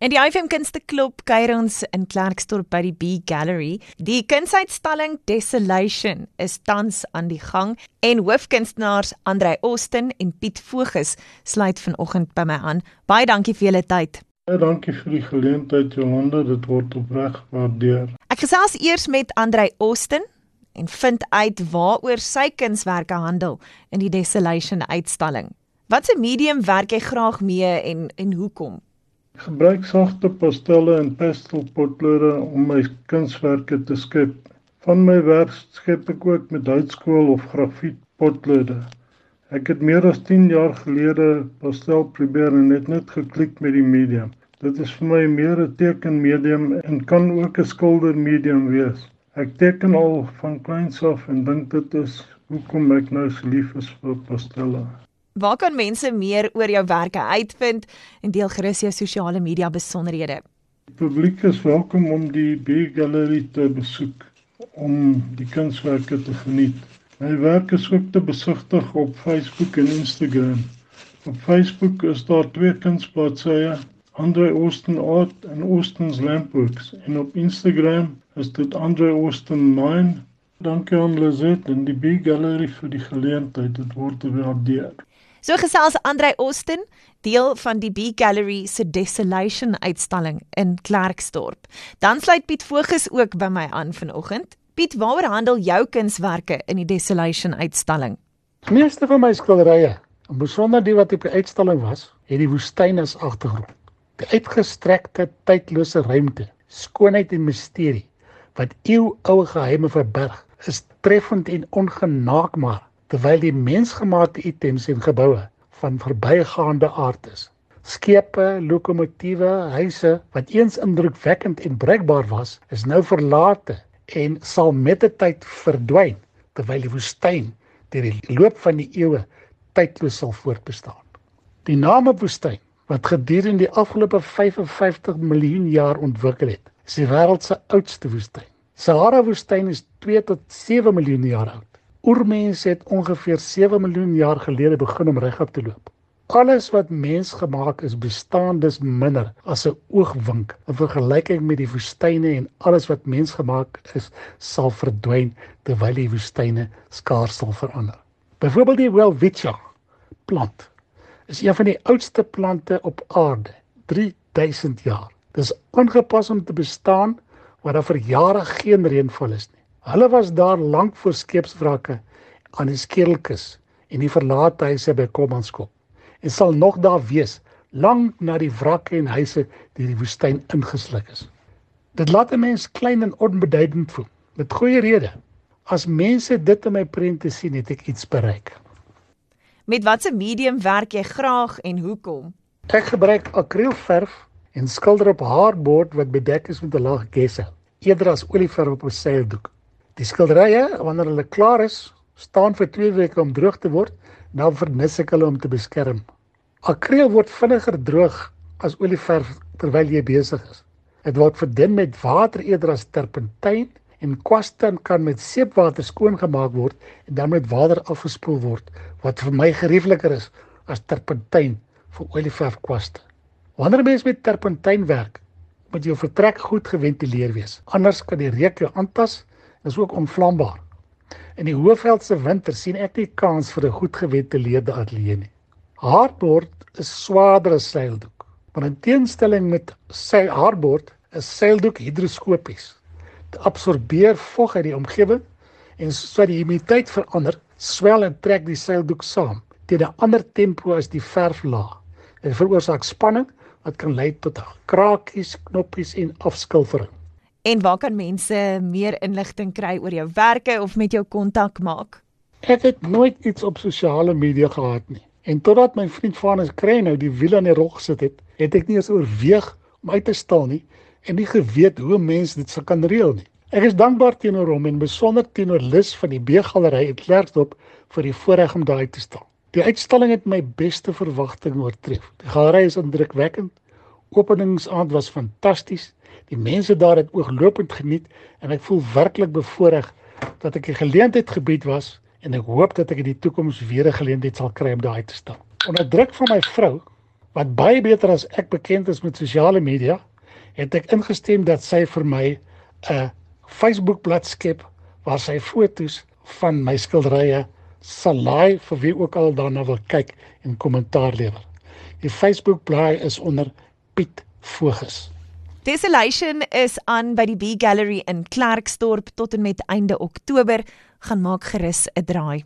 En die IFM Kunste Klub kuier ons in Klerksdorp by die B Gallery. Die kunsuitstalling Desolation is tans aan die gang en hoofkunstenaars Andrei Austin en Piet Voges sluit vanoggend by my aan. Baie dankie vir julle tyd. Ja, dankie vir die geleentheid Jolanda, dit word opreg waardeer. Ek gesels eers met Andrei Austin en vind uit waaroor sy kunswerke handel in die Desolation uitstalling. Watse medium werk jy graag mee en en hoekom? Gebruik sagte pastelle en pastelpotlode om my kunswerke te skep. Van my werk skep ek ook met houtskool of grafietpotlode. Ek het meer as 10 jaar gelede pastel probeer en het net geklik met die medium. Dit is vir my meer 'n tekenmedium en kan ook 'n skildermedium wees. Ek teken al van kleins af en dink dit is hoekom ek nou so lief is vir pastelle. Waar kan mense meer oor jou werke uitvind en deel gerus jou sosiale media besonderhede? Die publiek is welkom om die B Gallery te besoek om die kunswerke te geniet. My werk is ook te besigtig op Facebook en Instagram. Op Facebook is daar twee kunsbladsye, Andre Austin Art en Austin's Lampworks en op Instagram is dit Andre Austin 9. Dankie aan Lizet en die B Gallery vir die geleentheid. Dit word gewaardeer. So gesels Andrei Austin, deel van die B Gallery se Desolation uitstalling in Klerksdorp. Dan sluit Piet Voges ook by my aan vanoggend. Piet, waaroor handel jou kunswerke in die Desolation uitstalling? Die meeste van my skilderye, en besonder die wat op die uitstalling was, het die woestyn as agtergrond. Die uitgestrekte, tydlose ruimte, skoonheid en misterie wat eeuoue geheime verberg, is treffend en ongenaakbaar terwyl die mensgemaakte items en geboue van verbygaande aard is. Skepe, lokomotiewe, huise wat eens indrukwekkend en bruikbaar was, is nou verlate en sal met die tyd verdwyn terwyl die woestyn deur die loop van die eeue tydloos sal voortbestaan. Die naam woestyn wat gedurende die afgelope 55 miljoen jaar ontwikkel het, is die wêreld se oudste woestyn. Sahara woestyn is 2 tot 7 miljoen jaar oud. Oormense het ongeveer 7 miljoen jaar gelede begin om regop te loop. Alles wat mens gemaak is bestaan dus minder as 'n oogwink in vergelyking met die woestyne en alles wat mens gemaak is sal verdwyn terwyl die woestyne skaars sal verander. Byvoorbeeld die welwitschia plant is een van die oudste plante op aarde, 3000 jaar. Dis aangepas om te bestaan waar daar vir jare geen reënval is nie. Hulle was daar lank voor skeepswrakke aan die Skedelkus en die verlate huise by Kommanskop en sal nog daar wees lank na die wrakke en huise deur die woestyn ingesluk is. Dit laat 'n mens klein en onbeduidend voel. Met goeie rede. As mense dit in my prente sien, het ek iets bereik. Met watter medium werk jy graag en hoekom? Ek gebruik akrielverf en skilder op hardboard wat bedek is met 'n laag gesse, eerder as olieverf op 'n seildoek. Die skilderye, wanneer hulle klaar is, staan vir 2 weke om droog te word, dan vernis ek hulle om te beskerm. Akriel word vinniger droog as olieverf terwyl jy besig is. Dit word verdun met water eerder as terpentyn en kwaste kan met seepwater skoon gemaak word en dan met water afgespoel word wat vir my geriefliker is as terpentyn vir olieverf kwaste. Wanneer mens met terpentyn werk, moet jou vertrek goed geventileer wees. Anders kan die reuk jou aantas is ook onvlambaar. In die Hoëveldse winter sien ek nie kans vir 'n goed geventileerde ateljee nie. Hardboard is swaarder as seildoek. Maar in teenstelling met sy hardboard is seildoek hidroskopies. Dit absorbeer vog uit die omgewing en sodat die humiditeit verander, swel en trek die seildoek saam teen 'n ander tempo as die verflaag. Dit veroorsaak spanning wat kan lei tot krakies, knoppies en afskilfering. En waar kan mense meer inligting kry oor jou werke of met jou kontak maak? Ek het nooit iets op sosiale media gehad nie. En totdat my vriend Vanus kry nou die wiel aan die rog gesit het, het ek nie eens oorweeg om uit te stal nie en nie geweet hoe mense dit sou kan reël nie. Ek is dankbaar teenoor hom en besonder teenoor Lis van die B-galery in Klerksdorp vir die voorreg om daar uit te stal. Die uitstalling het my beste verwagtinge oortref. Die galery is indrukwekkend. Openingsaand was fantasties. Die mense daar het ooglopend geniet en ek voel werklik bevoorreg dat ek 'n geleentheid gebied was en ek hoop dat ek in die toekoms weer 'n geleentheid sal kry om daai te staan. Onder druk van my vrou wat baie beter as ek bekend is met sosiale media, het ek ingestem dat sy vir my 'n Facebook bladsy skep waar sy fotos van my skilderye sal laai vir wie ook al daarna wil kyk en kommentaar lewer. Die Facebook bladsy is onder Piet Voges. Desolation is aan by die B Gallery in Klerksdorp tot en met einde Oktober. Gaan maak gerus 'n draai.